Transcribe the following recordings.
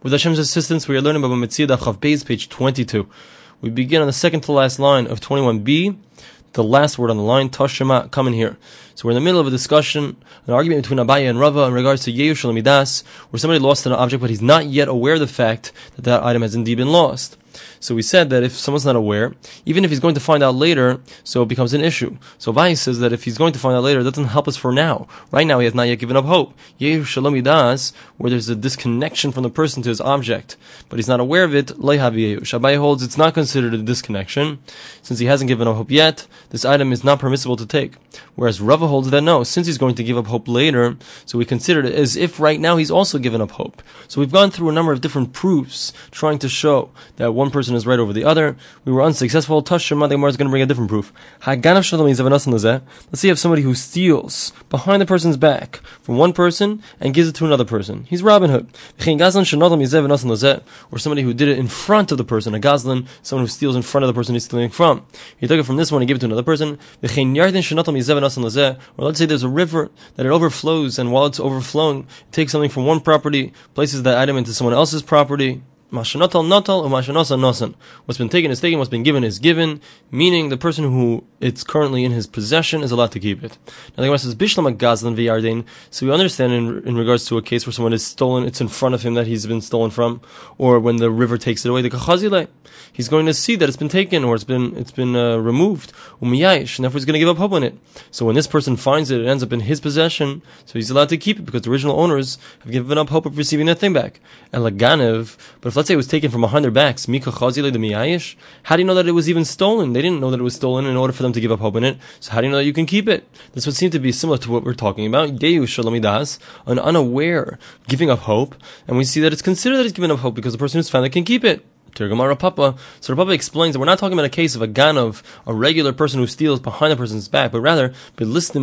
With Hashem's assistance, we are learning about Mitzvah Chav Beis, page 22. We begin on the second to last line of 21b, the last word on the line, Tashema, come in here. So we're in the middle of a discussion, an argument between Abaye and Rava in regards to Yeush where somebody lost an object, but he's not yet aware of the fact that that item has indeed been lost. So we said that if someone's not aware, even if he's going to find out later, so it becomes an issue. So Abaye says that if he's going to find out later, it doesn't help us for now. Right now, he has not yet given up hope. Yehu Shalom Yidas, where there's a disconnection from the person to his object, but he's not aware of it, Leihavi Abaye holds it's not considered a disconnection. Since he hasn't given up hope yet, this item is not permissible to take. Whereas Rava holds that no, since he's going to give up hope later, so we consider it as if right now he's also given up hope. So we've gone through a number of different proofs trying to show that one person is right over the other. We were unsuccessful. Tashema, the Gemara is going to bring a different proof. Let's see if somebody who steals behind the person's back from one person and gives it to another person. He's Robin Hood. Or somebody who did it in front of the person, a gazlan, someone who steals in front of the person he's stealing from. He took it from this one and gave it to another person. Or let's say there's a river that it overflows, and while it's overflowing, it takes something from one property, places that item into someone else's property. Mashanatal natal umashanosa nosan. What's been taken is taken, what's been given is given, meaning the person who it's currently in his possession is allowed to keep it. Now the Gemara says, Bishlam gazlan v'yardein. So we understand in, in regards to a case where someone is stolen, it's in front of him that he's been stolen from, or when the river takes it away, the kachazile. He's going to see that it's been taken or it's been it's been uh, removed, umiyayish, and therefore he's going to give up hope on it. So when this person finds it, it ends up in his possession, so he's allowed to keep it because the original owners have given up hope of receiving that thing back. And laganev, but if let's say it was taken from a hundred backs, Mika Chazile the Miyayish, how do you know that it was even stolen? They didn't know that it was stolen in order for them to give up hope in it. So how do you know that you can keep it? This would seem to be similar to what we're talking about. Geyu Shalamidas, an unaware giving up hope, and we see that it's considered that it's given up hope because the person who's found it can keep it. Tirgamara Papa. So Papa explains that we're not talking about a case of a ganov, a regular person who steals behind a person's back, but rather belistim.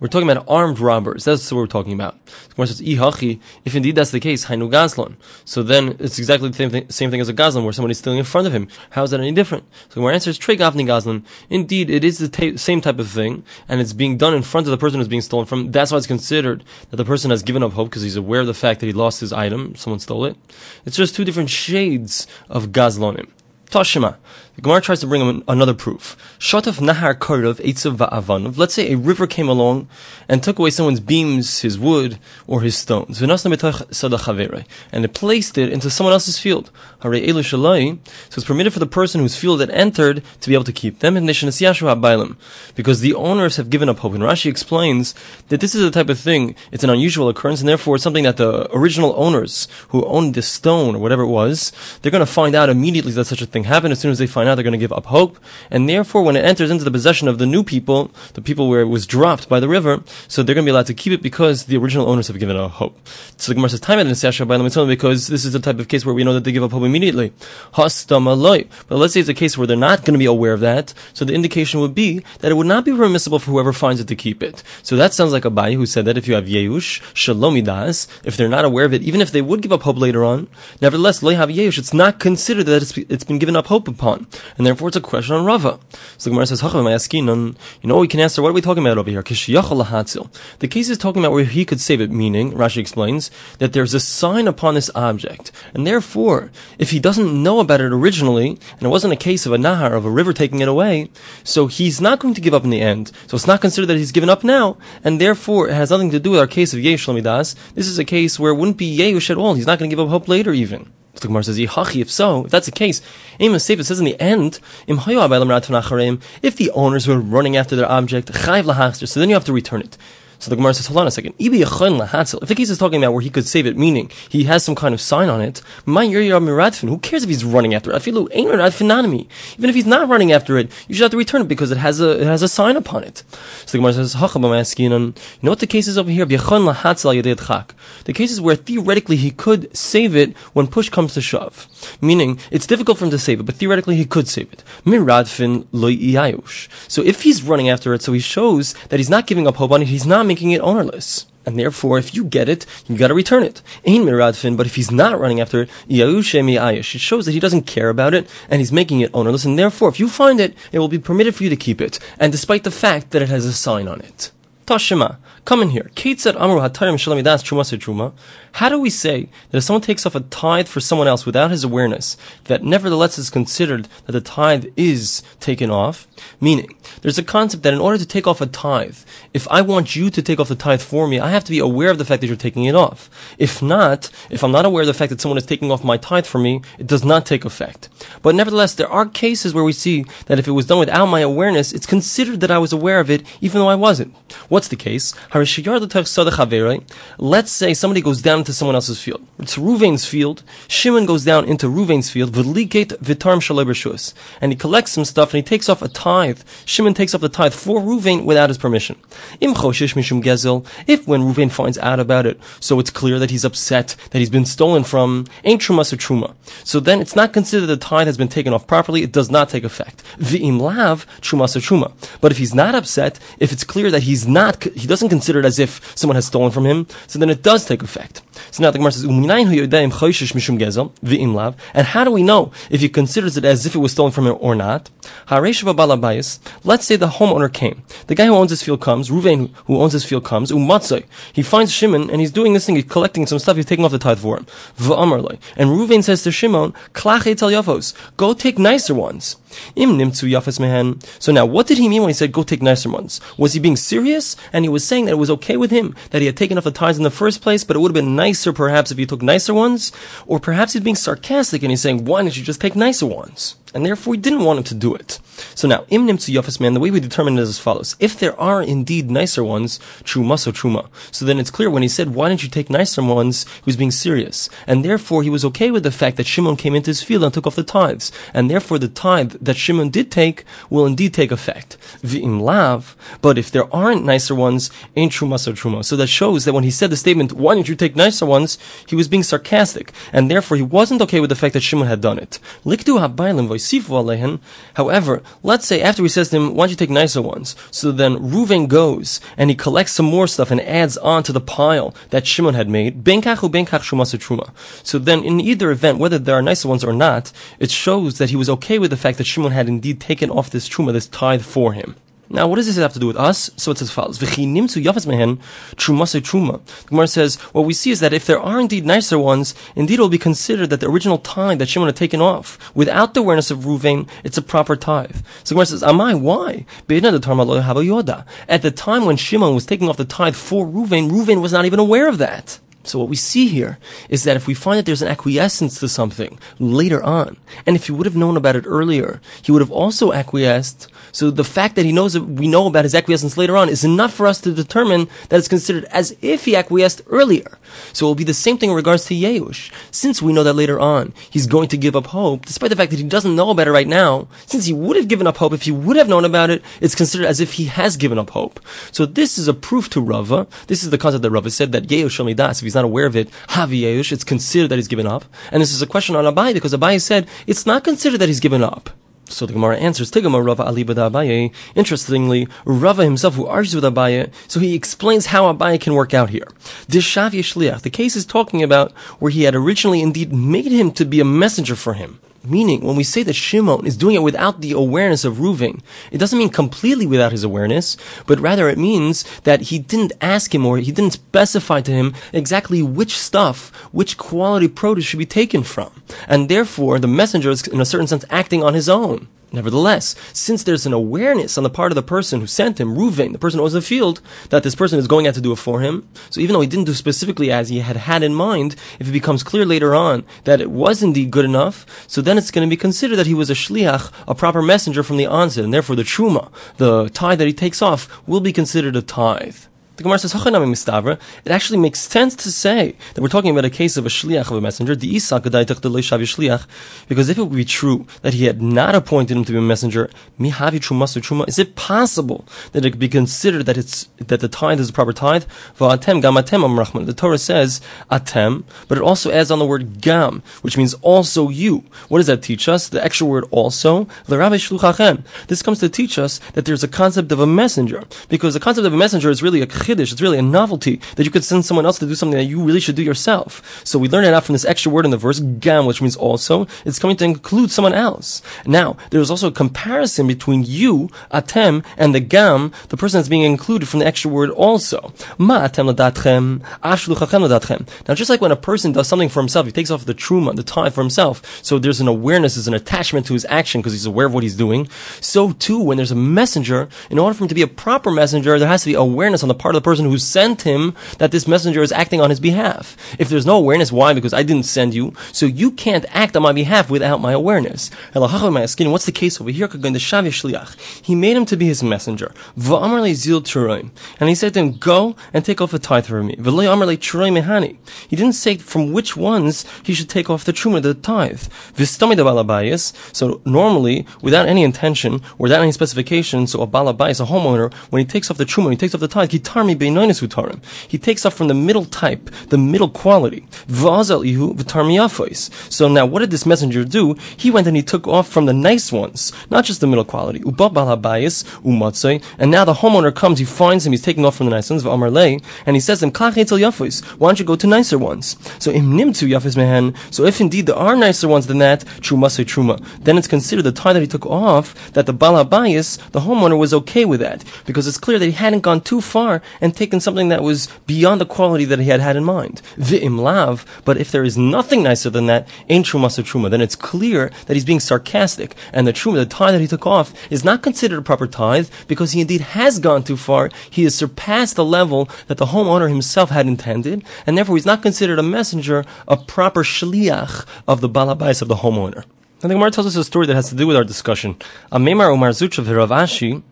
We're talking about armed robbers. That's what we're talking about. Ihachi. If indeed that's the case, hainu gazlan. So then it's exactly the same thing, same thing as a gazlan, where somebody's stealing in front of him. How is that any different? So our answer is trey gavni gazlan. Indeed, it is the same type of thing, and it's being done in front of the person who's being stolen from. That's why it's considered that the person has given up hope because he's aware of the fact that he lost his item. Someone stole it. It's just two different shades of Gazlonim. Toshima. The Gemara tries to bring him another proof. Shotaf Nahar Korov Eitzav Va'avanov. Let's say a river came along and took away someone's beams, his wood, or his stones. And it placed it into someone else's field. So it's permitted for the person whose field it entered to be able to keep them. Because the owners have given up hope. And Rashi explains that this is the type of thing, it's an unusual occurrence, and therefore it's something that the original owners who owned this stone or whatever it was, they're going to find out immediately that such a thing happened as soon as they find out they're going to give up hope. And therefore, when it enters into the possession of the new people, the people where it was dropped by the river, so they're going to be allowed to keep it because the original owners have given up hope. So the Gemara says, time and by because this is the type of case where we know that they give up hope immediately. But let's say it's a case where they're not going to be aware of that, so the indication would be that it would not be permissible for whoever finds it to keep it. So that sounds like Abaye who said that if you have Yeush, Shalomidas, if they're not aware of it, even if they would give up hope later on, nevertheless, Lo have Yeush, it's not considered that it's, it's been given up hope upon and therefore it's a question on Rava. So the Gemara says, you know, we can answer, what are we talking about over here? The case is talking about where he could save it, meaning, Rashi explains, that there's a sign upon this object, and therefore, if he doesn't know about it originally, and it wasn't a case of a nahar, of a river taking it away, so he's not going to give up in the end. So it's not considered that he's given up now, and therefore it has nothing to do with our case of Yesh This is a case where it wouldn't be Yehush at all. He's not going to give up hope later even. So the Gemara says, if so, if that's the case, it says in the end, if the owners were running after their object, so then you have to return it. So the Gemara says, hold on a second. If the case is talking about where he could save it, meaning he has some kind of sign on it, who cares if he's running after it? Even if he's not running after it, you should have to return it because it has a it has a sign upon it. So the Gemara says, you know what the case is over here? The case is where theoretically he could save it when push comes to shove. Meaning, it's difficult for him to save it, but theoretically he could save it. So if he's running after it, so he shows that he's not giving up hope on it, he's not making it ownerless. And therefore, if you get it, you gotta return it. Ein miradfin, but if he's not running after it, it shows that he doesn't care about it, and he's making it ownerless, and therefore, if you find it, it will be permitted for you to keep it, and despite the fact that it has a sign on it. Tashima. Come in here. kate said, How do we say that if someone takes off a tithe for someone else without his awareness, that nevertheless is considered that the tithe is taken off? Meaning, there's a concept that in order to take off a tithe, if I want you to take off the tithe for me, I have to be aware of the fact that you're taking it off. If not, if I'm not aware of the fact that someone is taking off my tithe for me, it does not take effect. But nevertheless, there are cases where we see that if it was done without my awareness, it's considered that I was aware of it, even though I wasn't. What's the case? Let's say somebody goes down into someone else's field. It's Ruvain's field. Shimon goes down into Ruvain's field, and he collects some stuff and he takes off a tithe. Shimon takes off the tithe for Ruvain without his permission. If when Ruvain finds out about it, so it's clear that he's upset that he's been stolen from, ain't trumas or truma. So then it's not considered the tithe has been taken off properly. It does not take effect. V'im lav trumas or truma. But if he's not upset, if it's clear that he's not, he doesn't consider it as if someone has stolen from him, so then it does take effect. So now the Gemara says, and how do we know if he considers it as if it was stolen from him or not? Let's say the homeowner came. The guy who owns this field comes, Ruvain who owns this field comes, umatzai. He finds Shimon and he's doing this thing, he's collecting some stuff, he's taking off the tithe for him. And Ruvain says to Shimon, go take nicer ones. Im nimtzu yafas mehen. So now, what did he mean when he said go take nicer ones? Was he being serious? And he was saying that it was okay with him that he had taken off the tithes in the first place, but it would have been nicer perhaps if you took nicer ones? Or perhaps he's being sarcastic and he's saying, why don't you just take nicer ones? and therefore he didn't want him to do it. So now, im nimtzu yafas man, the way we determine it is as follows. If there are indeed nicer ones, truma so truma. So then it's clear when he said, why don't you take nicer ones, he was being serious. And therefore he was okay with the fact that Shimon came into his field and took off the tithes. And therefore the tithe that Shimon did take will indeed take effect. V'im lav, but if there aren't nicer ones, ain't truma so truma. So that shows that when he said the statement, why don't you take nicer ones, he was being sarcastic. And therefore he wasn't okay with the fact that Shimon had done it. However, let's say after he says to him, why don't you take nicer ones? So then Ruven goes and he collects some more stuff and adds on to the pile that Shimon had made. So then in either event, whether there are nicer ones or not, it shows that he was okay with the fact that Shimon had indeed taken off this truma, this tithe for him. Now, what does this have to do with us? So it's as follows. truma truma. The Gemara says, what we see is that if there are indeed nicer ones, indeed it will be considered that the original tithe that Shimon had taken off, without the awareness of Ruvain, it's a proper tithe. So the Gemara says, Amai, why? At the time when Shimon was taking off the tithe for Ruvain, Ruvain was not even aware of that. So what we see here is that if we find that there's an acquiescence to something later on, and if he would have known about it earlier, he would have also acquiesced. So the fact that he knows that we know about his acquiescence later on is enough for us to determine that it's considered as if he acquiesced earlier. So it will be the same thing in regards to Yeush. Since we know that later on he's going to give up hope, despite the fact that he doesn't know about it right now, since he would have given up hope if he would have known about it, it's considered as if he has given up hope. So this is a proof to Rava. This is the concept that Rava said that Yeush Shamidas, if he's not aware of it, Havi Yehush. it's considered that he's given up. And this is a question on Abaye because Abaye said it's not considered that he's given up. So the Gemara answers, Rava Ali Abaye. Interestingly, Rava himself who argues with Abaye, so he explains how Abaye can work out here. Dishav Yishliach, the case is talking about where he had originally indeed made him to be a messenger for him. Meaning, when we say that Shimon is doing it without the awareness of Ruvain, it doesn't mean completely without his awareness, but rather it means that he didn't ask him or he didn't specify to him exactly which stuff, which quality produce should be taken from. And therefore, the messenger is, in a certain sense, acting on his own. Nevertheless, since there's an awareness on the part of the person who sent him, Ruvain, the person who owns the field, that this person is going out to do it for him, so even though he didn't do specifically as he had had in mind, if it becomes clear later on that it was indeed good enough, so then it's going to be considered that he was a shliach, a proper messenger from the onset, and therefore the truma, the tithe that he takes off, will be considered a tithe. The Gemara says, mistavra. It actually makes sense to say that we're talking about a case of a shliach of a messenger, the shliach, because if it would be true that he had not appointed him to be a messenger, is it possible that it could be considered that it's that the tithe is a proper tithe? The Torah says atem, but it also adds on the word gam, which means also you. What does that teach us? The extra word also. This comes to teach us that there's a concept of a messenger, because the concept of a messenger is really a chiddush. It's really a novelty that you could send someone else to do something that you really should do yourself. So we learn it out from this extra word in the verse, gam, which means also. It's coming to include someone else. Now, there's also a comparison between you, atem, and the gam, the person that's being included from the extra word also. Ma atem ladatchem, ashluchachem ladatchem. Now, just like when a person does something for himself, he takes off the truma, the tie for himself. So there's an awareness, there's an attachment to his action because he's aware of what he's doing. So too, when there's a messenger, in order for him to be a proper messenger, there has to be awareness on the part of the person who sent him that this messenger is acting on his behalf. If there's no awareness, why? Because I didn't send you, so you can't act on my behalf without my awareness. What's the case over here? He made him to be his messenger. And he said to him, go and take off a tithe for me. He didn't say from which ones he should take off the truma, the tithe. So normally, without any intention, without any specification, so a balabais, a homeowner, when he takes off the truma, he takes off the tithe, he takes off from the middle type, the middle quality. So now, what did this messenger do? He went and he took off from the nice ones, not just the middle quality. And now the homeowner comes, he finds him, he's taking off from the nice ones, and he says to him, Why don't you go to nicer ones? So so if indeed there are nicer ones than that, truma say truma, then it's considered the time that he took off that the balabayas, the homeowner, was okay with that because it's clear that he hadn't gone too far and taken something that was beyond the quality that he had had in mind. V'imlav, but if there is nothing nicer than that, ain't truma say truma, then it's clear that he's being sarcastic and the truma, the tithe that he took off, is not considered a proper tithe because he indeed has gone too far. He has surpassed the level that the homeowner himself had intended, and therefore he's not considered a messenger, a proper shliach of the balabais of the homeowner. And the Gemara tells us a story that has to do with our discussion. Amemar Omar Zuchav Rav Ashi,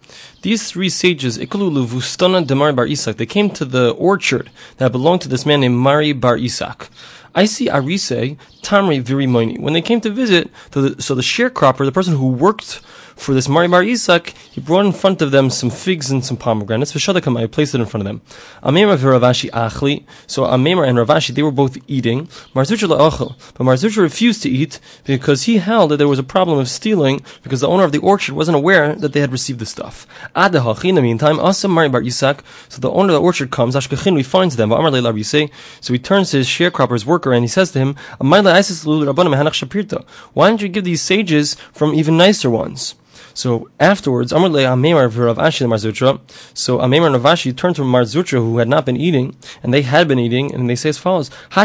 these three sages, Ikulu Luvustana Demar Bar Isak, they came to the orchard that belonged to this man named Mari Bar Isak. I see Arise, Tamri Virimoni. When they came to visit, the, so the sharecropper, the person who worked for this Mari Bar Isak, he brought in front of them some figs and some pomegranates. I placed it in front of them. Amema Ravashi Achli. So Amema and Ravashi, they were both eating. Mar Zutra La'achel. But Mar Zutra refused to eat because he held that there was a problem of stealing because the owner of the orchard wasn't aware that they had received the stuff. Adahach, in the meantime, Asa Mari Bar Isak. So the owner of the orchard comes, Ashkachin, we finds them. So he turns to his sharecropper's worker and he says to him, Why don't you give these sages from even nicer ones? So afterwards, Amr le Amemar Rav Ashi the Marzutra. So Amemar and Ravashi turned to Marzutra who had not been eating, and they had been eating, and they say as follows: Why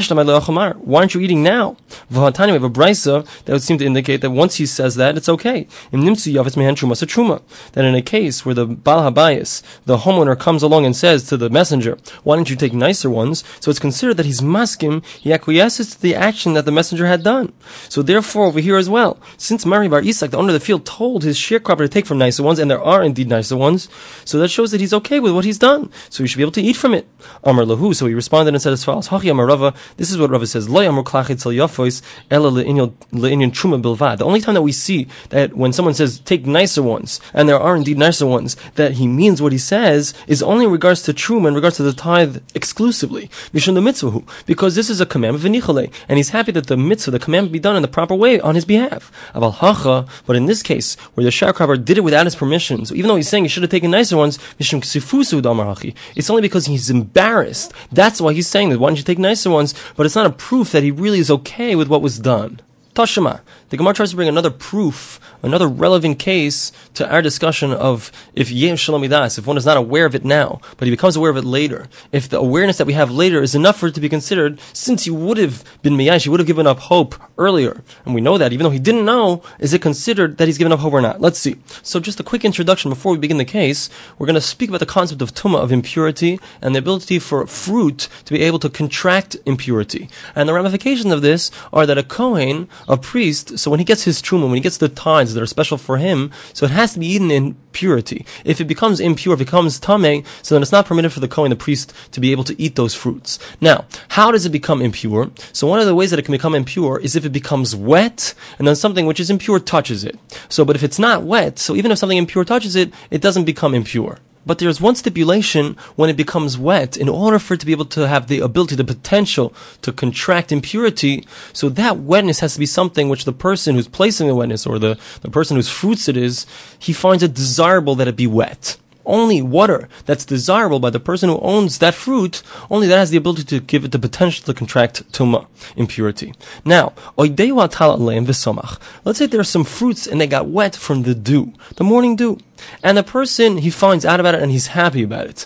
aren't you eating now? V'hatani we have a brisa that would seem to indicate that once he says that, it's okay. That in a case where the Bal Habayis, the homeowner, comes along and says to the messenger, "Why don't you take nicer ones?" So it's considered that he's maskim. He acquiesces to the action that the messenger had done. So therefore, over here as well, since Mari Bar Isak, the owner of the field, told his shir sharecropper to take from nicer ones, and there are indeed nicer ones. So that shows that he's okay with what he's done. So he should be able to eat from it. Amar lahu. So he responded and said as follows: Hachi Amar Rava. This is what Rava says: Lo klachit tzal yafois ela le'inyan truma bilvad. The only time that we see that when someone says take nicer ones, and there are indeed nicer ones, that he means what he says is only in regards to truma, in regards to the tithe exclusively. Mishun the mitzvah, because this is a commandment v'nichale, and he's happy that the mitzvah, the commandment, be done in the proper way on his behalf. Aval hacha, but in this case, where the sharecropper did it without his permission. So even though he's saying he should have taken nicer ones, it's only because he's embarrassed. That's why he's saying that. Why don't you take nicer ones? But it's not a proof that he really is okay with what was done. Tashima. The Gemara tries to bring another proof, another relevant case to our discussion of if Yem Shalom if one is not aware of it now, but he becomes aware of it later, if the awareness that we have later is enough for it to be considered, since he would have been Miyash, he would have given up hope earlier. And we know that, even though he didn't know, is it considered that he's given up hope or not? Let's see. So just a quick introduction before we begin the case, we're going to speak about the concept of tuma, of impurity, and the ability for fruit to be able to contract impurity. And the ramifications of this are that a Kohen, a priest, so when he gets his truma, when he gets the tithes that are special for him, so it has to be eaten in purity. If it becomes impure, if it becomes tame, so then it's not permitted for the Kohen, the priest, to be able to eat those fruits. Now, how does it become impure? So one of the ways that it can become impure is if it becomes wet, and then something which is impure touches it. So, but if it's not wet, so even if something impure touches it, it doesn't become impure. But there's one stipulation when it becomes wet, in order for it to be able to have the ability, the potential to contract impurity, so that wetness has to be something which the person who's placing the wetness, or the, the person whose fruits it is, he finds it desirable that it be wet. only water that's desirable by the person who owns that fruit, only that has the ability to give it the potential to contract tuma, impurity. Now, let's say there are some fruits and they got wet from the dew, the morning dew. And the person, he finds out about it and he's happy about it.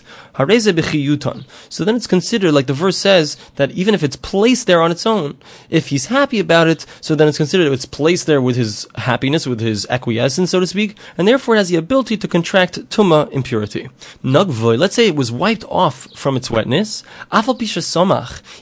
So then it's considered, like the verse says, that even if it's placed there on its own, if he's happy about it, so then it's considered it's placed there with his happiness, with his acquiescence, so to speak, and therefore it has the ability to contract tuma impurity. Nugvoy, let's say it was wiped off from its wetness,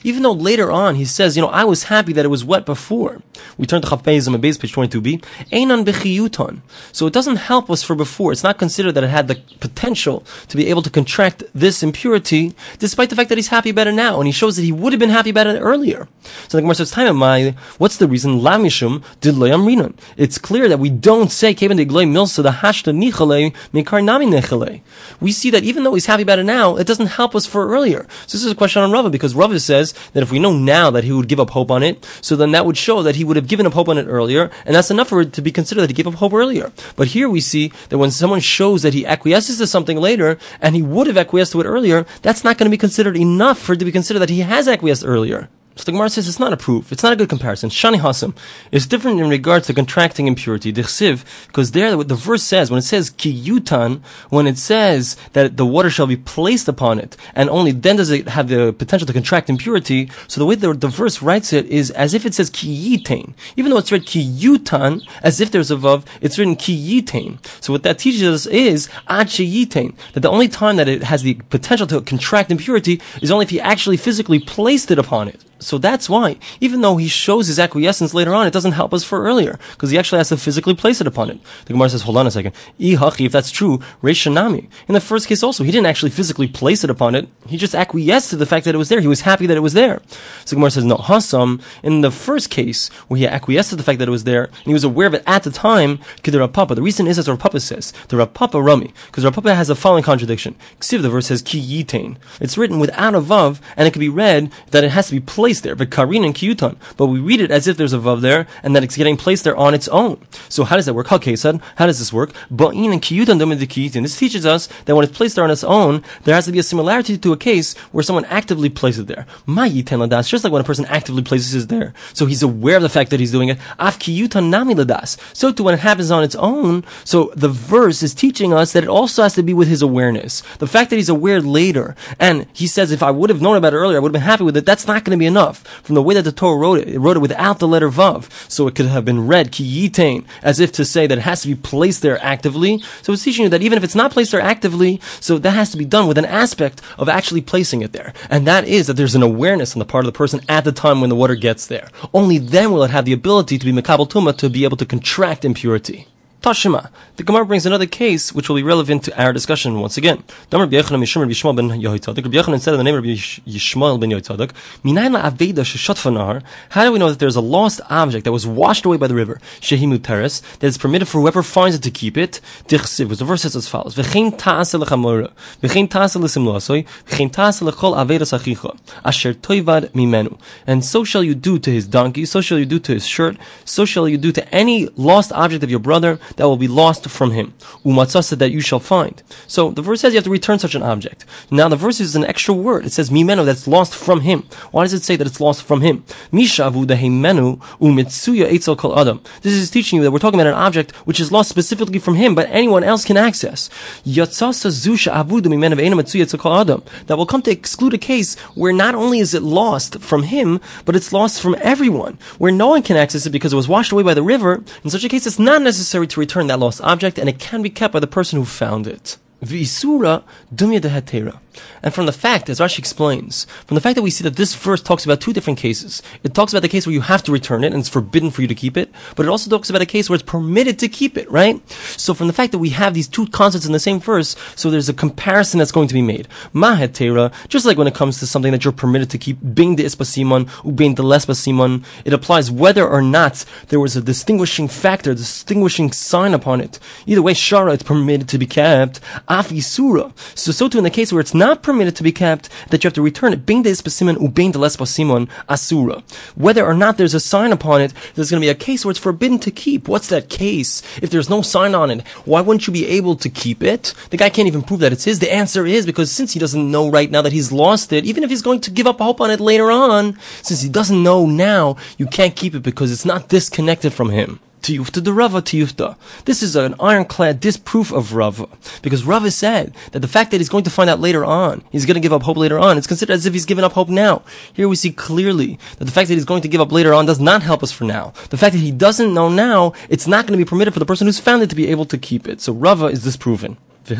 even though later on he says, you know, I was happy that it was wet before. We turn to Chav Beis base page 22b. Einan. So it doesn't help us for before. It's not considered that it had the potential to be able to contract this impurity, despite the fact that he's happy it now, and he shows that he would have been happy it earlier. So the Gemara says, "Time my what's the reason? Lamishum did rinon. It's clear that we don't say kevin digloy milsa the hashta nichale mikar nami nichale. We see that even though he's happy it now, it doesn't help us for earlier. So this is a question on Rava because Rava says that if we know now that he would give up hope on it, so then that would show that he would have given up hope on it earlier, and that's enough for it to be considered that he gave up hope earlier. But here we see that when someone shows that he acquiesces to something later, and he would have acquiesced to it earlier, that's not going to be considered enough for it to be considered that he has acquiesced earlier. So the Gemara says it's not a proof. It's not a good comparison. Shani Hasim is different in regards to contracting impurity. Dichsiv, because there the verse says when it says ki yutan, when it says that the water shall be placed upon it, and only then does it have the potential to contract impurity. So the way the, the verse writes it is as if it says kiyitain, even though it's read ki yutan, as if there's a vav, it's written kiyitain. So what that teaches us is ad that the only time that it has the potential to contract impurity is only if he actually physically placed it upon it. So that's why, even though he shows his acquiescence later on, it doesn't help us for earlier, because he actually has to physically place it upon it. The Gemara says, hold on a second. If that's true, Reishanami. In the first case also, he didn't actually physically place it upon it, he just acquiesced to the fact that it was there. He was happy that it was there. So the Gemara says, no, Hasam, in the first case, where he acquiesced to the fact that it was there, and he was aware of it at the time, the. The reason is, as Rav Papa says, the Rav Papa Rami, because Rav Papa has the following contradiction. Ksiv, the verse says, Ki yitain. It's written without a vav, and it can be read that it has to be placed placed there, v'karin and kiyutan. But we read it as if there's a vav there, and that it's getting placed there on its own. So how does that work? Said, how does this work? Ba'in and kiyutan kiyutan. This teaches us that when it's placed there on its own, there has to be a similarity to a case where someone actively places it there. Ma'yiten ladas, just like when a person actively places it there. So he's aware of the fact that he's doing it. Af kiyutan nami ladas. So to when it happens on its own, so the verse is teaching us that it also has to be with his awareness. The fact that he's aware later, and he says, if I would have known about it earlier, I would have been happy with it, that's not going to be enough enough from the way that the Torah wrote it. It wrote it without the letter Vav. So it could have been read kiyitain, as if to say that it has to be placed there actively. So it's teaching you that even if it's not placed there actively, so that has to be done with an aspect of actually placing it there. And that is that there's an awareness on the part of the person at the time when the water gets there. Only then will it have the ability to be Mekabal Tuma to be able to contract impurity. Tashima. The Gemara brings another case which will be relevant to our discussion once again. Damar B'Yechanan the name of Yishmael ben sheshot How do we know that there's a lost object that was washed away by the river, shehimu teres, that is permitted for whoever finds it to keep it? The verse says as follows. And so shall you do to his donkey, so shall you do to his shirt, so shall you do to any lost object of your brother, that will be lost from him. Umatzasa that you shall find. So the verse says you have to return such an object. Now the verse is an extra word. It says mimeno that's lost from him. Why does it say that it's lost from him? Mishavu dehemenu umitsuya etzel kol adam. This is teaching you that we're talking about an object which is lost specifically from him, but anyone else can access. Yatzasa zusha avuda mimenu ve'ena kol adam. That will come to exclude a case where not only is it lost from him, but it's lost from everyone. Where no one can access it because it was washed away by the river. In such a case, it's not necessary to return that lost object, and it can be kept by the person who found it. V'isura dumya dehatera. And from the fact, as Rashi explains, from the fact that we see that this verse talks about two different cases. It talks about the case where you have to return it and it's forbidden for you to keep it, but it also talks about a case where it's permitted to keep it, right? So from the fact that we have these two concepts in the same verse, so there's a comparison that's going to be made. Mahetera, just like when it comes to something that you're permitted to keep, being the ispasimon, being the lespasimon, it applies whether or not there was a distinguishing factor, distinguishing sign upon it. Either way, shara, it's permitted to be kept. Afisura. So, so too in the case where it's not not permitted to be kept, that you have to return it. Bein de specimen ubein de simon asura. Whether or not there's a sign upon it, there's going to be a case where it's forbidden to keep. What's that case? If there's no sign on it, why wouldn't you be able to keep it? The guy can't even prove that it's his. The answer is because since he doesn't know right now that he's lost it, even if he's going to give up hope on it later on, since he doesn't know now, you can't keep it because it's not disconnected from him. Tiyufta the Rava Tiyufta. This is an ironclad disproof of Rava. Because Rava said that the fact that he's going to find out later on, he's going to give up hope later on, it's considered as if he's given up hope now. Here we see clearly that the fact that he's going to give up later on does not help us for now. The fact that he doesn't know now, it's not going to be permitted for the person who's found it to be able to keep it. So Rava is disproven. And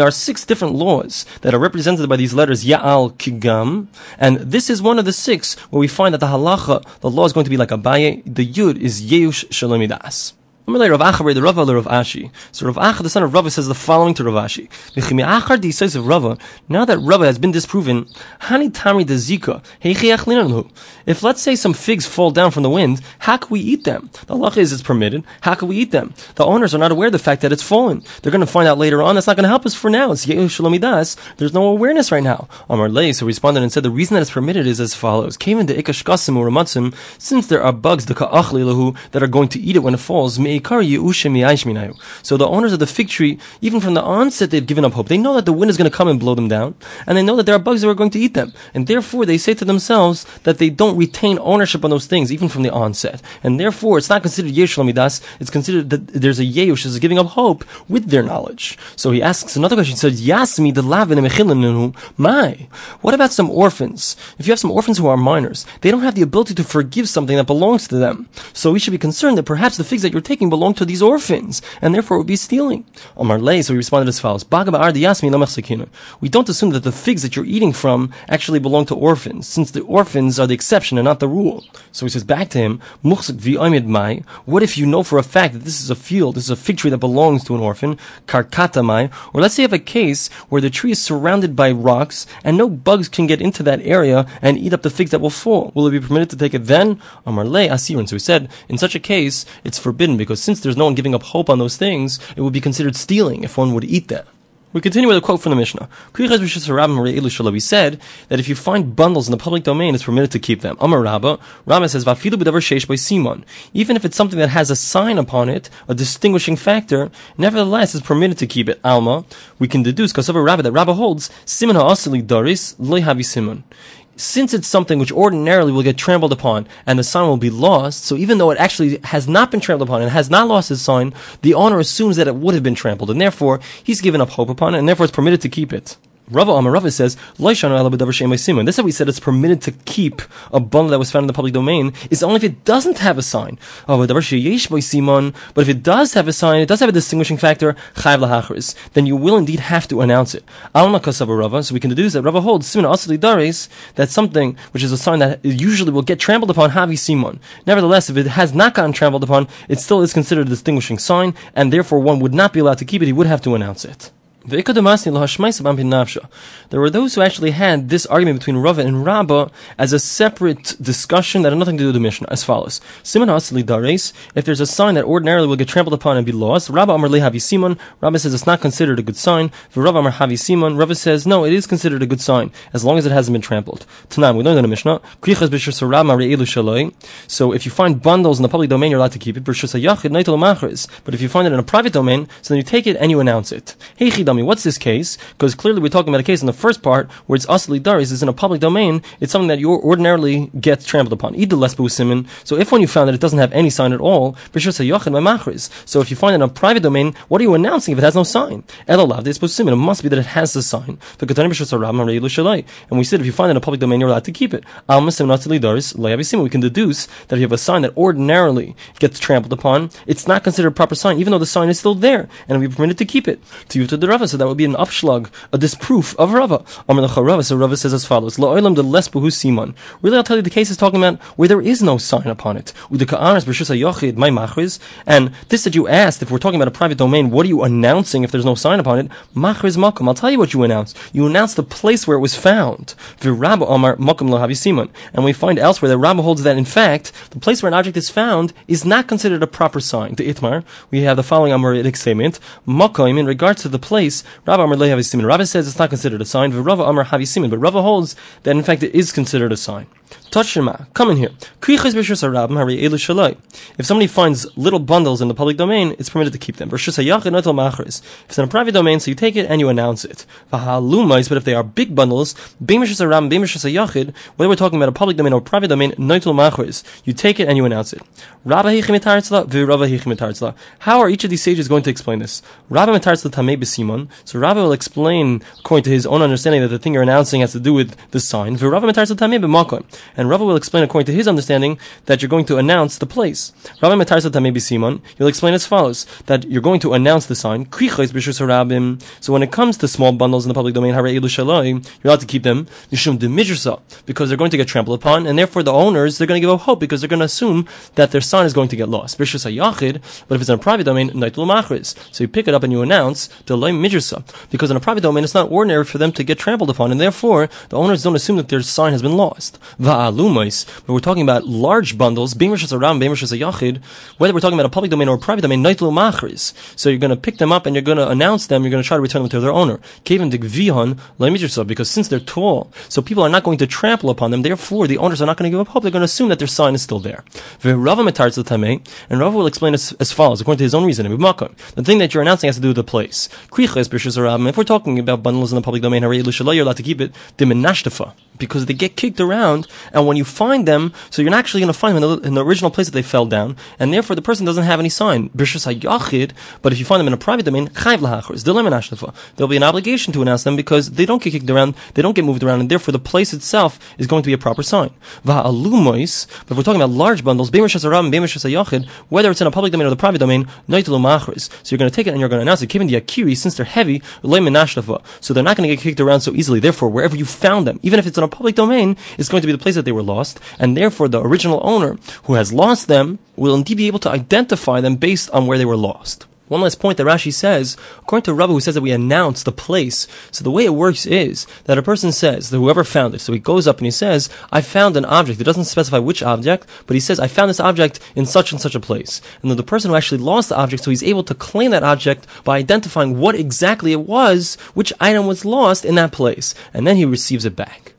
there are six different laws that are represented by these letters Ya'al Kigam. And this is one of the six where we find that the halacha, the law is going to be like Abaye. The Yud is Yeush Shalomidas. Rav Acha the Rava Rav Ashi. So Rav Acha, the son of Rava, says the following to Rav Ashi. says of Rava, now that Rava has been disproven, Hani Tami de Zika, If let's say some figs fall down from the wind, how can we eat them? The Allah is it's permitted. How can we eat them? The owners are not aware of the fact that it's fallen. They're going to find out later on. That's not going to help us for now. It's Shalomidas. There's no awareness right now. Amar Lei so responded and said the reason that it's permitted is as follows. Came into Ikashkasim or since there are bugs, the Ka'achli that are going to eat it when it falls, so the owners of the fig tree, even from the onset, they've given up hope. They know that the wind is going to come and blow them down, and they know that there are bugs that are going to eat them. And therefore, they say to themselves that they don't retain ownership on those things, even from the onset. And therefore, it's not considered yesh. It's considered that there's a yeush, is giving up hope with their knowledge. So he asks another question. He says, Yasmi the lavin my. What about some orphans? If you have some orphans who are minors, they don't have the ability to forgive something that belongs to them. So we should be concerned that perhaps the figs that you're taking belong to these orphans, and therefore it would be stealing. Omar Lay, so he responded as follows: We don't assume that the figs that you're eating from actually belong to orphans, since the orphans are the exception and not the rule. So he says back to him, What if you know for a fact that this is a field, this is a fig tree that belongs to an orphan, karkatamai, or let's say you have a case where the tree is surrounded by rocks and no bugs can get into that area and eat up the figs that will fall. Will it be permitted to take it then? Omar Lay Asirin. So he said, in such a case, it's forbidden because since there's no one giving up hope on those things, it would be considered stealing if one would eat them. We continue with a quote from the Mishnah. We said that if you find bundles in the public domain, it's permitted to keep them. Amar Rabba, Rabba says, Simon. Even if it's something that has a sign upon it, a distinguishing factor, nevertheless it's permitted to keep it. Alma, we can deduce, because of a Rabba, that Rabba holds, Simon ha'asili doris, loy havi simon since it's something which ordinarily will get trampled upon and the sign will be lost, so even though it actually has not been trampled upon and has not lost its sign, the owner assumes that it would have been trampled, and therefore he's given up hope upon it, and therefore it's permitted to keep it. Rava Amar Rava says, This is how we said it's permitted to keep a bundle that was found in the public domain is only if it doesn't have a sign. But if it does have a sign, it does have a distinguishing factor, then you will indeed have to announce it. Rava, so we can deduce that Rava holds that something which is a sign that usually will get trampled upon Havi Simon. Nevertheless, if it has not gotten trampled upon, it still is considered a distinguishing sign, and therefore one would not be allowed to keep it, he would have to announce it. There were those who actually had this argument between Rava and Rabba as a separate discussion that had nothing to do with the Mishnah, as follows. Simon Dares, if there's a sign that ordinarily will get trampled upon and be lost, Rabba Amar Havi Simon, Rabba says it's not considered a good sign. For Rabba Amar Havi Simon, Rabba says no, it is considered a good sign, as long as it hasn't been trampled. Tanam, we learned in the Mishnah, so if you find bundles in the public domain, you're allowed to keep it. But if you find it in a private domain, so then you take it and you announce it. Dummy, what's this case? Because clearly we're talking about a case in the first part where it's asli daris, is in a public domain, it's something that you ordinarily get trampled upon. So if when you found that it doesn't have any sign at all, so if you find it in a private domain, what are you announcing if it has no sign? It must be that it has the sign. And we said if you find it in a public domain, you're allowed to keep it. We can deduce that if you have a sign that ordinarily gets trampled upon, it's not considered a proper sign, even though the sign is still there, and we permitted to keep it. To you to the Rava, so that would be an upshlag, a disproof of Rava. Rava, so Rava says as follows: La'olam de lesbuhu simon. Really, I'll tell you, the case is talking about where there is no sign upon it. And this that you asked, if we're talking about a private domain, what are you announcing if there's no sign upon it? Machriz makom. I'll tell you what you announce. You announce the place where it was found. V'Rabba Amar makom lo simon. And we find elsewhere that Rambam holds that in fact the place where an object is found is not considered a proper sign. The itmar, we have the following Amoritic statement: Makom in regards to the place place. Rava Amar Lehavi Siman. Rava says it's not considered a sign. But Rava Amar Havi Siman. But Rava holds that in fact it is considered a sign. Tashima, come in here. If somebody finds little bundles in the public domain, it's permitted to keep them. If it's in a private domain, so you take it and you announce it. But if they are big bundles, whether we're talking about a public domain or private domain, you take it and you announce it. How are each of these sages going to explain this? So Rabba will explain, according to his own understanding, that the thing you're announcing has to do with the sign. And Rava will explain, according to his understanding, that you're going to announce the place. Rabba Matarsa Tamebi Simon, he'll explain as follows, that you're going to announce the sign. So when it comes to small bundles in the public domain, you're allowed to keep them, because they're going to get trampled upon, and therefore the owners, they're going to give up hope, because they're going to assume that their sign is going to get lost. But if it's in a private domain, so you pick it up and you announce, because in a private domain, it's not ordinary for them to get trampled upon, and therefore the owners don't assume that their sign has been lost but we're talking about large bundles, being Rishas Aram, being Yachid, whether we're talking about a public domain or a private domain, Naitlu Machris. So you're going to pick them up and you're going to announce them, you're going to try to return them to their owner. Kevin Digvihon, because since they're tall, so people are not going to trample upon them, therefore the owners are not going to give up hope, they're going to assume that their sign is still there. And Rava will explain as, as follows, according to his own reasoning. The thing that you're announcing has to do with the place. If we're talking about bundles in the public domain, you're allowed to keep it because they get kicked around and when you find them, so you're not actually going to find them in the, in the, original place that they fell down, and therefore the person doesn't have any sign. But if you find them in a private domain, there'll be an obligation to announce them because they don't get kicked around, they don't get moved around, and therefore the place itself is going to be a proper sign. But if we're talking about large bundles, whether it's in a public domain or the private domain, so you're going to take it and you're going to announce it. Given the akiri, since they're heavy, so they're not going to get kicked around so easily. Therefore, wherever you found them, even if it's in a public domain, it's going to be the place that they were lost, and therefore the original owner who has lost them will indeed be able to identify them based on where they were lost. One last point that Rashi says, according to Rabbi who says that we announce the place, so the way it works is that a person says that whoever found it, so he goes up and he says, I found an object. It doesn't specify which object, but he says, I found this object in such and such a place. And then the person who actually lost the object, so he's able to claim that object by identifying what exactly it was, which item was lost in that place. And then he receives it back.